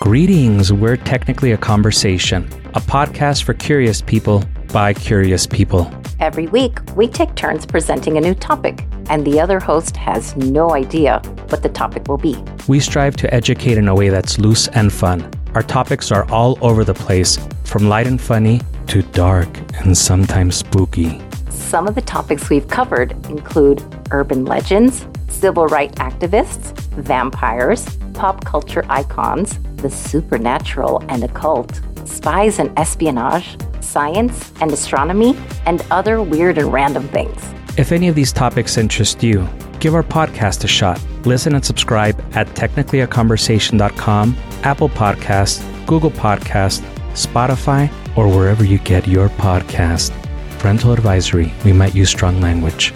Greetings, we're Technically a Conversation, a podcast for curious people by curious people. Every week, we take turns presenting a new topic, and the other host has no idea what the topic will be. We strive to educate in a way that's loose and fun. Our topics are all over the place, from light and funny to dark and sometimes spooky. Some of the topics we've covered include urban legends, civil rights activists, vampires, pop culture icons, the supernatural and occult, spies and espionage, science and astronomy, and other weird and random things. If any of these topics interest you, give our podcast a shot. Listen and subscribe at technicallyaconversation.com, Apple Podcast, Google Podcast, Spotify, or wherever you get your podcast. Parental advisory, we might use strong language.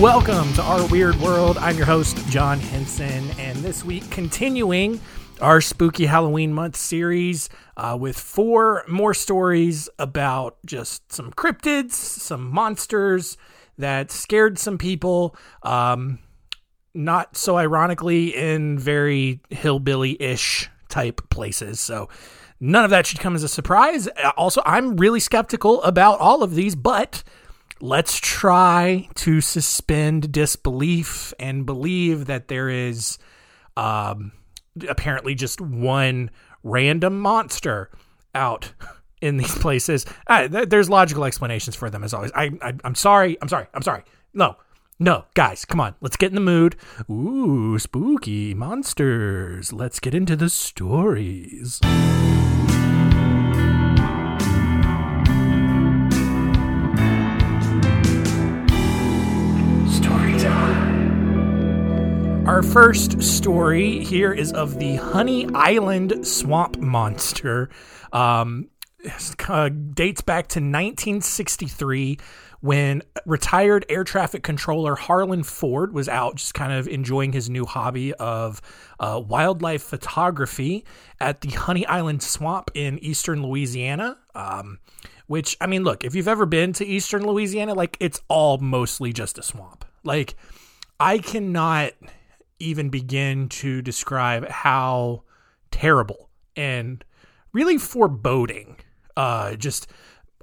Welcome to our weird world. I'm your host, John Hinson, and this week continuing our spooky Halloween month series uh, with four more stories about just some cryptids, some monsters that scared some people. Um, not so ironically in very hillbilly ish type places. So none of that should come as a surprise. Uh, Also, I'm really skeptical about all of these, but let's try to suspend disbelief and believe that there is um, apparently just one random monster out in these places. Uh, th- there's logical explanations for them as always. I, I I'm sorry. I'm sorry. I'm sorry. No. No, guys, come on. Let's get in the mood. Ooh, spooky monsters. Let's get into the stories. Our first story here is of the Honey Island Swamp Monster. Um, uh, dates back to 1963 when retired air traffic controller Harlan Ford was out just kind of enjoying his new hobby of uh, wildlife photography at the Honey Island Swamp in eastern Louisiana. Um, which, I mean, look, if you've ever been to eastern Louisiana, like it's all mostly just a swamp. Like, I cannot even begin to describe how terrible and really foreboding uh just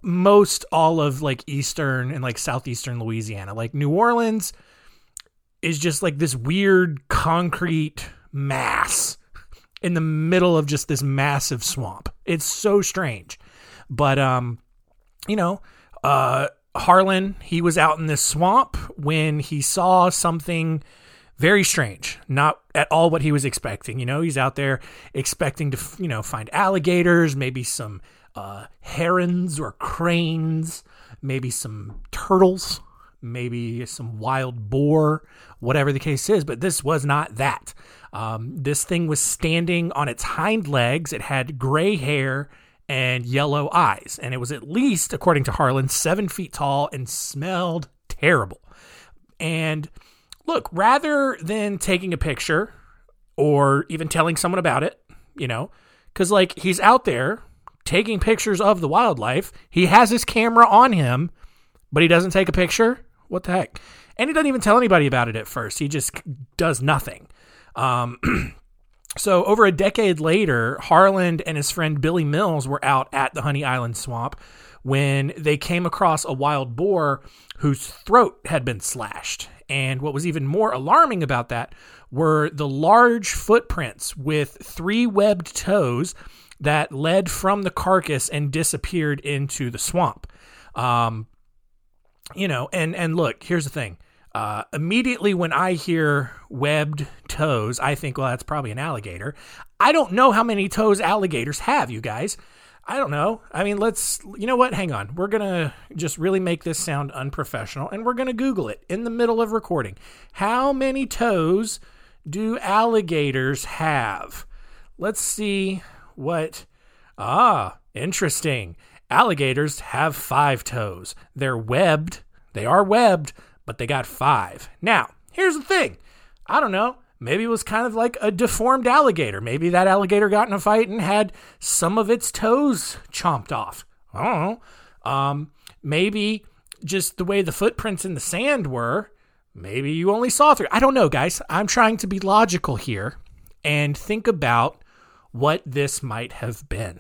most all of like eastern and like southeastern Louisiana. Like New Orleans is just like this weird concrete mass in the middle of just this massive swamp. It's so strange. But um you know uh Harlan he was out in this swamp when he saw something very strange. Not at all what he was expecting you know? He's out there expecting to you know find alligators maybe some uh, herons or cranes maybe some turtles maybe some wild boar whatever the case is. But this was not that. Um, this thing was standing on its hind legs. It had gray hair and yellow eyes. And it was at least according to harlan seven feet tall and smelled terrible. And look, rather than taking a picture or even telling someone about it, you know, because like he's out there taking pictures of the wildlife, he has his camera on him, but he doesn't take a picture. What the heck? And he doesn't even tell anybody about it at first. He just does nothing. Um, so over a decade later, Harland and his friend Billy Mills were out at the Honey Island Swamp when they came across a wild boar whose throat had been slashed. And what was even more alarming about that were the large footprints with three webbed toes that led from the carcass and disappeared into the swamp. Um, you know, and and look, here's the thing. Uh, immediately when I hear webbed toes, I think, well, that's probably an alligator. I don't know how many toes alligators have, you guys. I don't know. I mean, let's, you know what? Hang on. We're going to just really make this sound unprofessional and we're going to Google it in the middle of recording. How many toes do alligators have? Let's see what. Ah, interesting. Alligators have five toes. They're webbed. They are webbed, but they got five. Now, here's the thing I don't know. Maybe it was kind of like a deformed alligator. Maybe that alligator got in a fight and had some of its toes chomped off. I don't know. Um, maybe just the way the footprints in the sand were, maybe you only saw three. I don't know, guys. I'm trying to be logical here and think about what this might have been.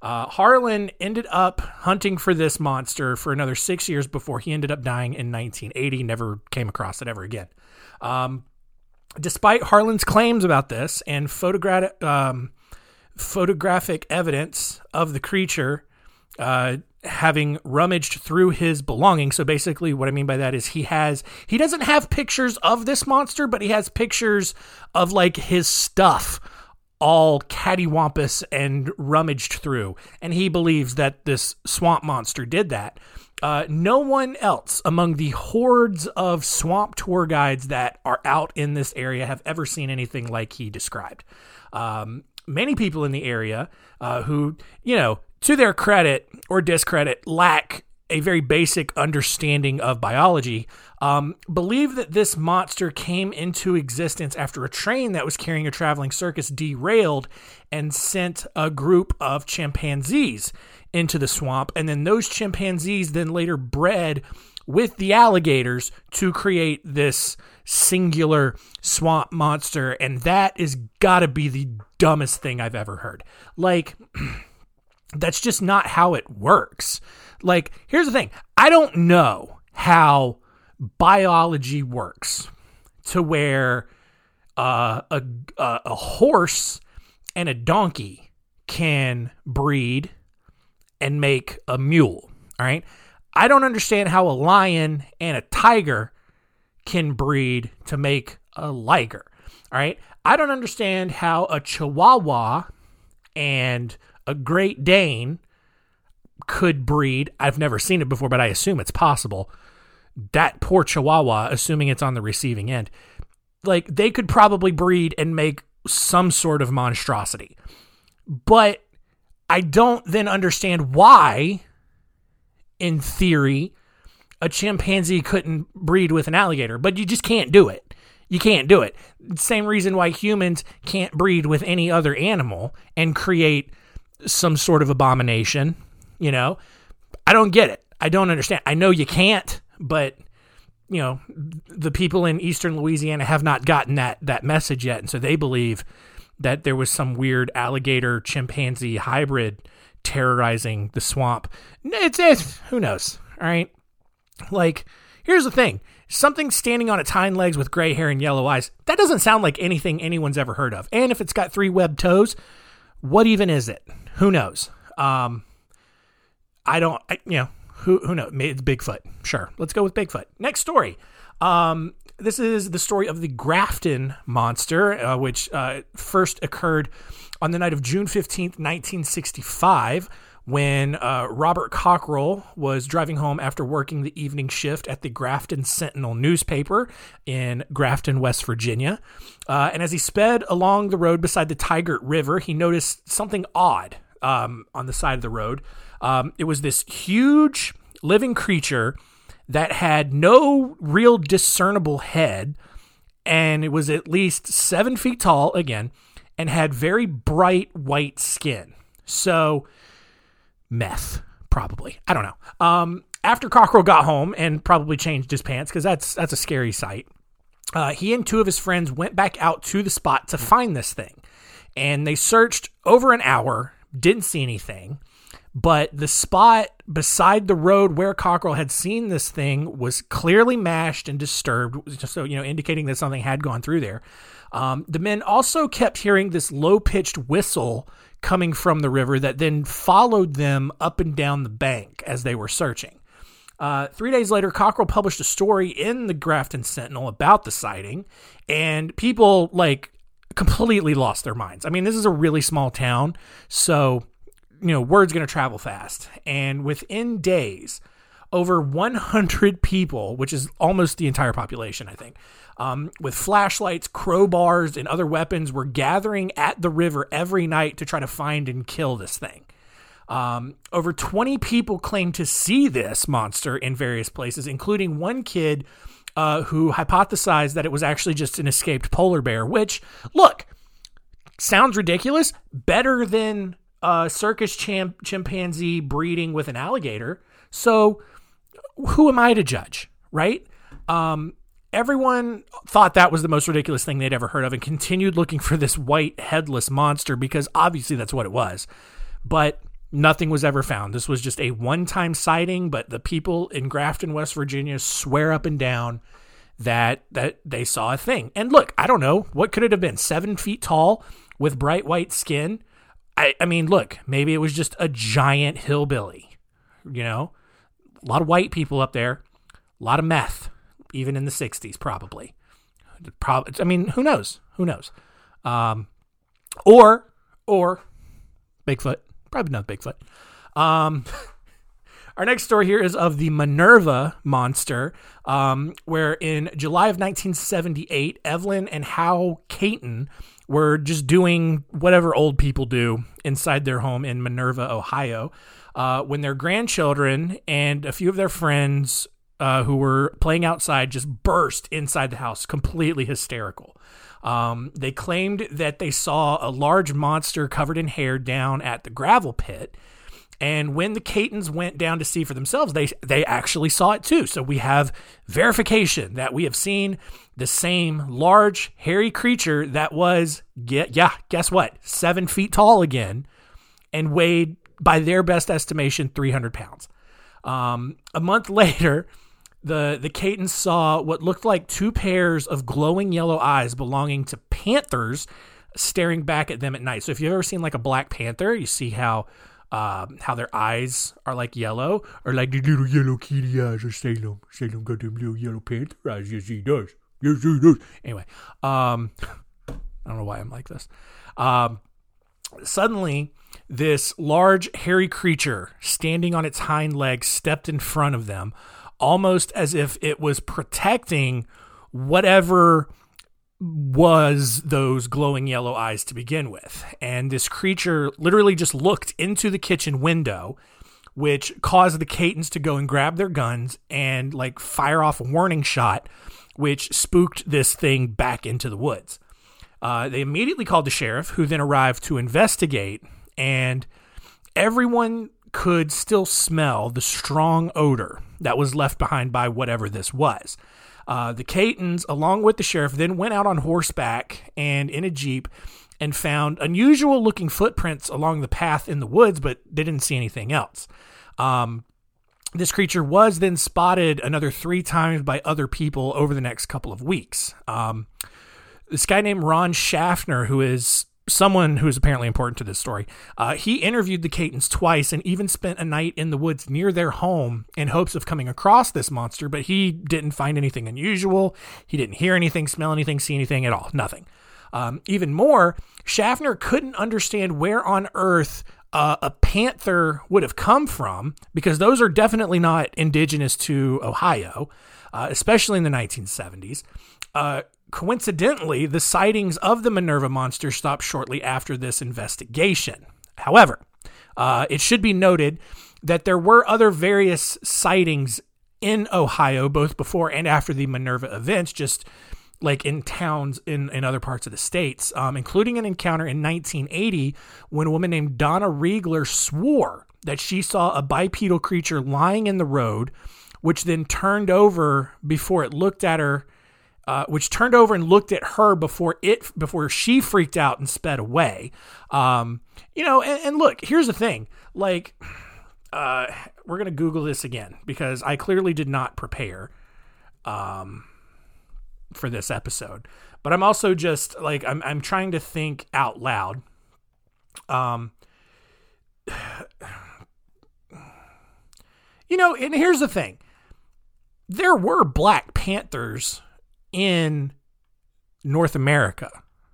Uh, Harlan ended up hunting for this monster for another six years before he ended up dying in 1980. Never came across it ever again. Um, despite Harlan's claims about this and photographic um, photographic evidence of the creature uh, having rummaged through his belongings. So basically, what I mean by that is he has he doesn't have pictures of this monster, but he has pictures of like his stuff all cattywampus and rummaged through. And he believes that this swamp monster did that. Uh, no one else among the hordes of swamp tour guides that are out in this area have ever seen anything like he described. Um, many people in the area uh, who, you know, to their credit or discredit, lack a very basic understanding of biology, um, believe that this monster came into existence after a train that was carrying a traveling circus derailed and sent a group of chimpanzees into the swamp. And then those chimpanzees then later bred with the alligators to create this singular swamp monster. And that is gotta be the dumbest thing I've ever heard. Like, that's just not how it works. Like, here's the thing I don't know how biology works to where uh, a, a, a horse and a donkey can breed and make a mule. All right. I don't understand how a lion and a tiger can breed to make a liger. All right. I don't understand how a chihuahua and a Great Dane could breed. I've never seen it before, but I assume it's possible. That poor Chihuahua, assuming it's on the receiving end, like they could probably breed and make some sort of monstrosity. But I don't then understand why, in theory, a chimpanzee couldn't breed with an alligator, but you just can't do it. You can't do it. Same reason why humans can't breed with any other animal and create some sort of abomination you know, I don't get it. I don't understand. I know you can't, but you know, the people in eastern Louisiana have not gotten that that message yet, and so they believe that there was some weird alligator chimpanzee hybrid terrorizing the swamp. It's, it's who knows, all right? Like, here's the thing: something standing on its hind legs with gray hair and yellow eyes. That doesn't sound like anything anyone's ever heard of. And if it's got three webbed toes, what even is it? Who knows? Um, I don't, I, you know, who who knows? It's Bigfoot. Sure, let's go with Bigfoot. Next story. Um, this is the story of the Grafton monster, uh, which uh, first occurred on the night of June fifteenth, nineteen sixty-five. When uh, Robert Cockrell was driving home after working the evening shift at the Grafton Sentinel newspaper in Grafton, West Virginia. Uh, and as he sped along the road beside the Tygart River, he noticed something odd um, on the side of the road. Um, it was this huge living creature that had no real discernible head, and it was at least seven feet tall again, and had very bright white skin. So, meth, probably. I don't know. Um, after Cockrell got home and probably changed his pants because that's that's a scary sight. Uh, he and two of his friends went back out to the spot to find this thing, and they searched over an hour, didn't see anything but the spot beside the road where Cockrell had seen this thing was clearly mashed and disturbed, so you know, indicating that something had gone through there. Um, the men also kept hearing this low pitched whistle coming from the river that then followed them up and down the bank as they were searching. Uh, three days later, Cockrell published a story in the Grafton Sentinel about the sighting, and people like completely lost their minds. I mean, this is a really small town, so you know, word's going to travel fast. And within days, over 100 people, which is almost the entire population, I think, um, with flashlights, crowbars, and other weapons, were gathering at the river every night to try to find and kill this thing. Um, over 20 people claim to see this monster in various places, including one kid uh, who hypothesized that it was actually just an escaped polar bear, which, look, sounds ridiculous. Better than a circus champ- chimpanzee breeding with an alligator. So who am I to judge, right? Um, everyone thought that was the most ridiculous thing they'd ever heard of and continued looking for this white headless monster because obviously that's what it was. But nothing was ever found. This was just a one time sighting, but the people in Grafton, West Virginia swear up and down that that they saw a thing. And look, I don't know, what could it have been? Seven feet tall with bright white skin? I, I mean, look, maybe it was just a giant hillbilly. You know? A lot of white people up there, a lot of meth, even in the 60s, probably. Probably, I mean, who knows? Who knows? Um, or, or Bigfoot, probably not Bigfoot. Um, our next story here is of the Minerva monster, um, where in July of 1978, Evelyn and Hal Caton were just doing whatever old people do inside their home in Minerva, Ohio uh, when their grandchildren and a few of their friends uh, who were playing outside just burst inside the house, completely hysterical. Um, they claimed that they saw a large monster covered in hair down at the gravel pit. And when the Catons went down to see for themselves, they they actually saw it too. So we have verification that we have seen the same large, hairy creature that was, yeah, guess what, seven feet tall again, and weighed by their best estimation, 300 pounds. Um, a month later, the the Catons saw what looked like two pairs of glowing yellow eyes belonging to panthers staring back at them at night. So if you've ever seen like a black panther, you see how um, how their eyes are like yellow, or like the little yellow kitty eyes of Salem. Salem got them little yellow panther eyes. Yes, he does. Yes, he does. Anyway, um, I don't know why I'm like this. Um, suddenly, this large, hairy creature standing on its hind legs stepped in front of them, almost as if it was protecting whatever was those glowing yellow eyes to begin with. And this creature literally just looked into the kitchen window, which caused the Catons to go and grab their guns and like fire off a warning shot, which spooked this thing back into the woods. Uh, they immediately called the sheriff, who then arrived to investigate and everyone could still smell the strong odor that was left behind by whatever this was. Uh, the Catons, along with the sheriff, then went out on horseback and in a jeep and found unusual looking footprints along the path in the woods, but they didn't see anything else. Um, this creature was then spotted another three times by other people over the next couple of weeks. Um, this guy named Ron Schaffner, who is someone who is apparently important to this story. Uh, he interviewed the Catons twice and even spent a night in the woods near their home in hopes of coming across this monster, but he didn't find anything unusual. He didn't hear anything, smell anything, see anything at all. Nothing. Um, even more, Schaffner couldn't understand where on earth uh, a panther would have come from because those are definitely not indigenous to Ohio, uh, especially in the 1970s. Uh, coincidentally, the sightings of the Minerva monster stopped shortly after this investigation. However, uh, it should be noted that there were other various sightings in Ohio, both before and after the Minerva events, just like in towns in, in other parts of the states, um, including an encounter in 1980 when a woman named Donna Riegler swore that she saw a bipedal creature lying in the road, which then turned over before it looked at her uh, which turned over and looked at her before it before she freaked out and sped away. Um, you know, and, and, look, here's the thing: like, uh, we're gonna Google this again because I clearly did not prepare um, for this episode, but I'm also just like I'm I'm trying to think out loud. Um. You know, and here's the thing. There were Black Panthers in North America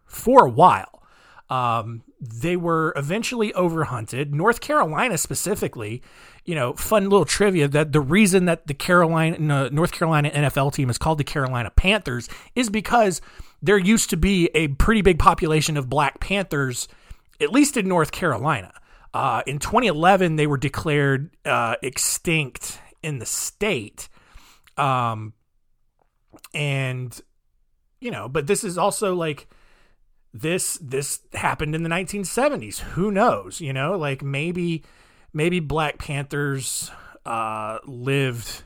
for a while. Um, they were eventually overhunted. North Carolina specifically, you know, fun little trivia that the reason that the Carolina North Carolina NFL team is called the Carolina Panthers is because there used to be a pretty big population of Black Panthers, at least in North Carolina. Uh, in 2011, they were declared uh, extinct in the state. Um, and you know but this is also like this this happened in the 1970s. Who knows? You know, like maybe maybe Black Panthers uh, lived,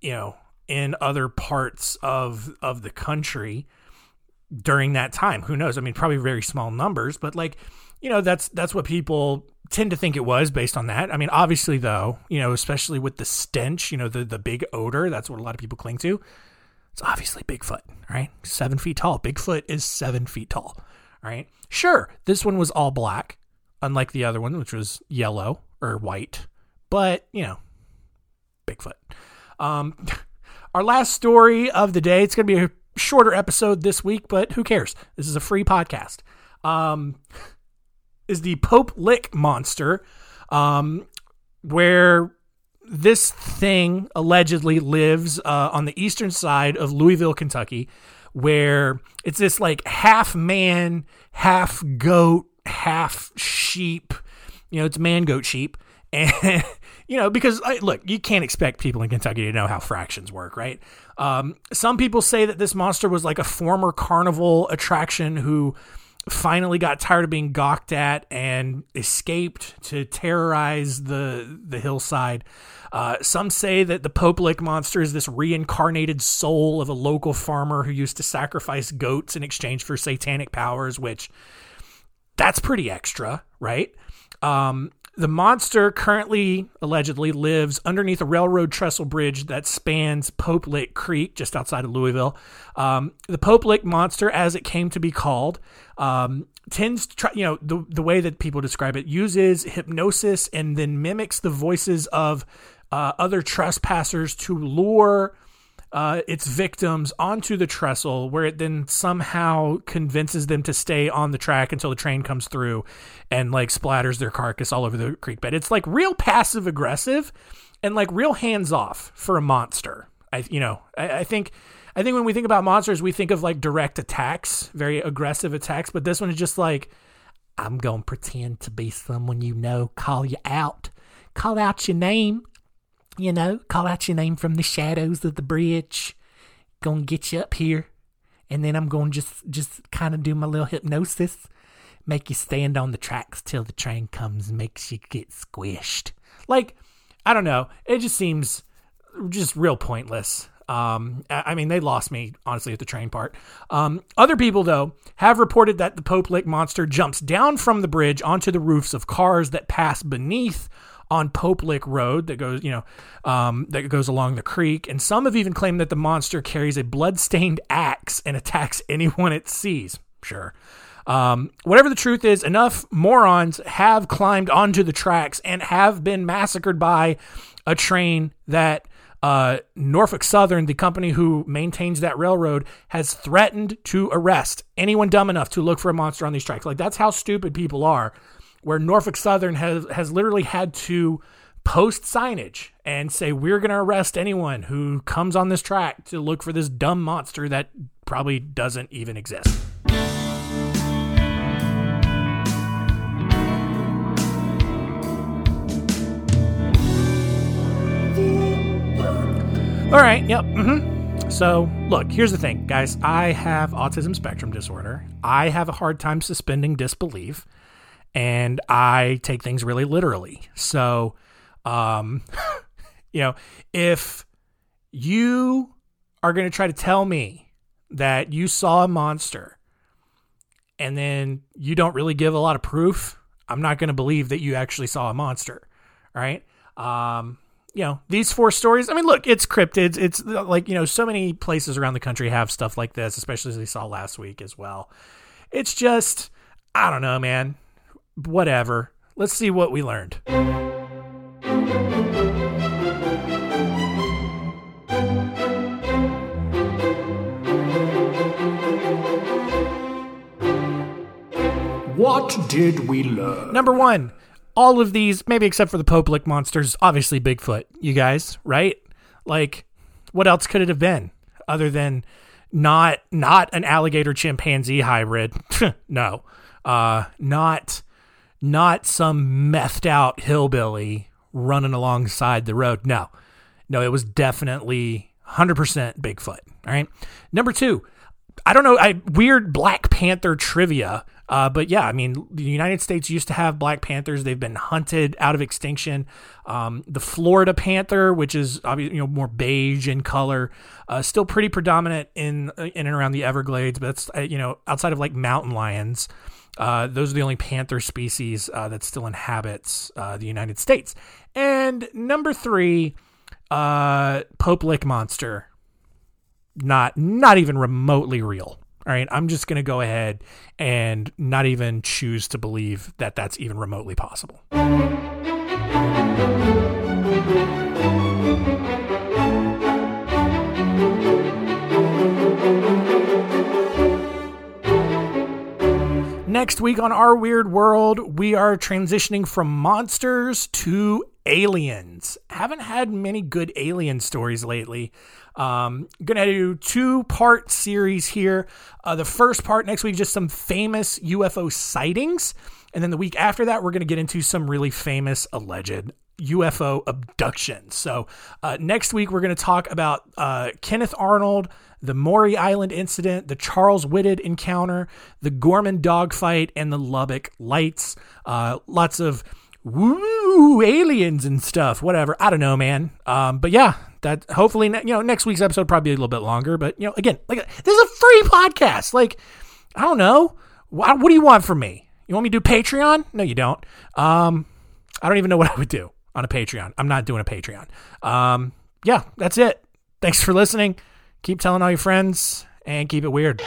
you know, in other parts of of the country during that time. Who knows? I mean, probably very small numbers, but like, you know, that's that's what people tend to think it was based on that. I mean, obviously though, you know, especially with the stench, you know, the the big odor, that's what a lot of people cling to. It's obviously Bigfoot, right? Seven feet tall. Bigfoot is seven feet tall, right? Sure, this one was all black, unlike the other one, which was yellow or white. But, you know, Bigfoot. Um, our last story of the day, it's going to be a shorter episode this week, but who cares? This is a free podcast. Um, is the Pope Lick monster, um, where this thing allegedly lives uh, on the eastern side of Louisville, Kentucky, where it's this like half man, half goat, half sheep. You know, it's man, goat, sheep. And, you know, because look, you can't expect people in Kentucky to know how fractions work, right? Um, some people say that this monster was like a former carnival attraction who finally got tired of being gawked at and escaped to terrorize the the hillside. Uh, some say that the Pope Lick monster is this reincarnated soul of a local farmer who used to sacrifice goats in exchange for satanic powers, which that's pretty extra, right? Um, the monster currently allegedly lives underneath a railroad trestle bridge that spans Pope Lick Creek just outside of Louisville. Um, the Pope Lick monster, as it came to be called, um, tends to try, you know, the, the way that people describe it, uses hypnosis and then mimics the voices of uh, other trespassers to lure uh, its victims onto the trestle, where it then somehow convinces them to stay on the track until the train comes through and like splatters their carcass all over the creek bed. It's like real passive aggressive and like real hands off for a monster. I, you know, I, I think. I think when we think about monsters, we think of like direct attacks, very aggressive attacks, but this one is just like, I'm going to pretend to be someone you know, call you out, call out your name, you know, call out your name from the shadows of the bridge. Gonna get you up here. And then I'm gonna just just kind of do my little hypnosis. Make you stand on the tracks till the train comes and makes you get squished. Like, I don't know. It just seems just real pointless. Um, I mean, they lost me honestly at the train part. Um, other people though have reported that the Pope Lick monster jumps down from the bridge onto the roofs of cars that pass beneath on Pope Lick Road that goes, you know, um, that goes along the creek. And some have even claimed that the monster carries a blood-stained axe and attacks anyone it sees. Sure. Um, whatever the truth is, enough morons have climbed onto the tracks and have been massacred by a train that uh, Norfolk Southern, the company who maintains that railroad, has threatened to arrest anyone dumb enough to look for a monster on these tracks. Like that's how stupid people are where Norfolk Southern has has literally had to post signage and say we're going to arrest anyone who comes on this track to look for this dumb monster that probably doesn't even exist. All right, yep. Mm-hmm. So, look, here's the thing, guys. I have autism spectrum disorder. I have a hard time suspending disbelief and I take things really literally. So, um, you know, if you are going to try to tell me that you saw a monster and then you don't really give a lot of proof, I'm not going to believe that you actually saw a monster. Right. Um, you know, these four stories, I mean, look, it's cryptids. It's like, you know, so many places around the country have stuff like this, especially as we saw last week as well. It's just, I don't know, man whatever. Let's see what we learned. What did we learn? Number one, all of these, maybe except for the Pope Lick monsters, obviously Bigfoot, you guys, right? Like, what else could it have been other than not not an alligator chimpanzee hybrid? no. Uh, not not some methed out hillbilly running alongside the road. No, no, it was definitely 100% Bigfoot. All right. Number two, I don't know. I weird Black Panther trivia. Uh, but yeah, I mean, the United States used to have Black Panthers. They've been hunted out of extinction. Um, the Florida Panther, which is obviously you know more beige in color, uh, still pretty predominant in in and around the Everglades. But that's uh, you know outside of like mountain lions. Uh, those are the only panther species uh, that still inhabits uh, the United States. And number three, uh, Pope Lick Monster. Not not even remotely real. All right, I'm just going to go ahead and not even choose to believe that that's even remotely possible. Next week on Our Weird World, we are transitioning from monsters to aliens. Haven't had many good alien stories lately. Um, gonna do two part series here. Uh, the first part next week, just some famous UFO sightings, and then the week after that, we're gonna get into some really famous alleged UFO abductions. So uh, next week, we're gonna talk about uh, Kenneth Arnold the Maury Island incident, the Charles Whitted encounter, the Gorman dogfight, and the Lubbock lights. Uh, lots of woo aliens and stuff. Whatever. I don't know, man. Um, but yeah, that hopefully you know next week's episode probably a little bit longer. But you know, again, like this is a free podcast. Like I don't know. What, what do you want from me? You want me to do Patreon? No, you don't. Um, I don't even know what I would do on a Patreon. I'm not doing a Patreon. Um, yeah, that's it. Thanks for listening keep telling all your friends and keep it weird.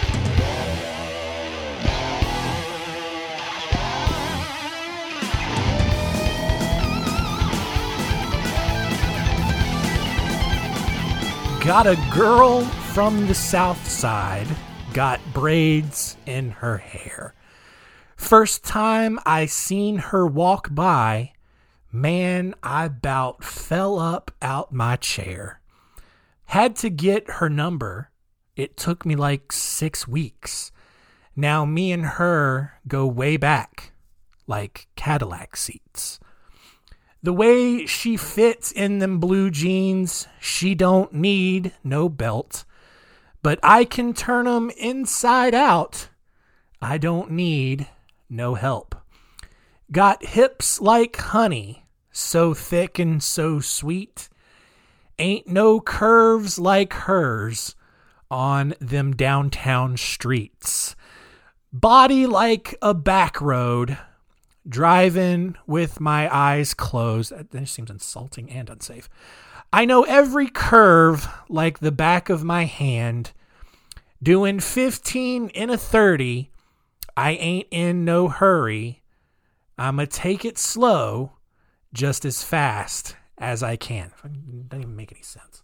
Got a girl from the south side, got braids in her hair. First time I seen her walk by, man, I bout fell up out my chair. Had to get her number. It took me like six weeks. Now me and her go way back, like Cadillac seats. The way she fits in them blue jeans, she don't need no belt. But I can turn 'em inside out. I don't need no help. Got hips like honey, so thick and so sweet. Ain't no curves like hers on them downtown streets. Body like a back road, driving with my eyes closed. That seems insulting and unsafe. I know every curve like the back of my hand. Doing 15 in a 30, I ain't in no hurry. I'ma take it slow, just as fast as I can. It doesn't even make any sense.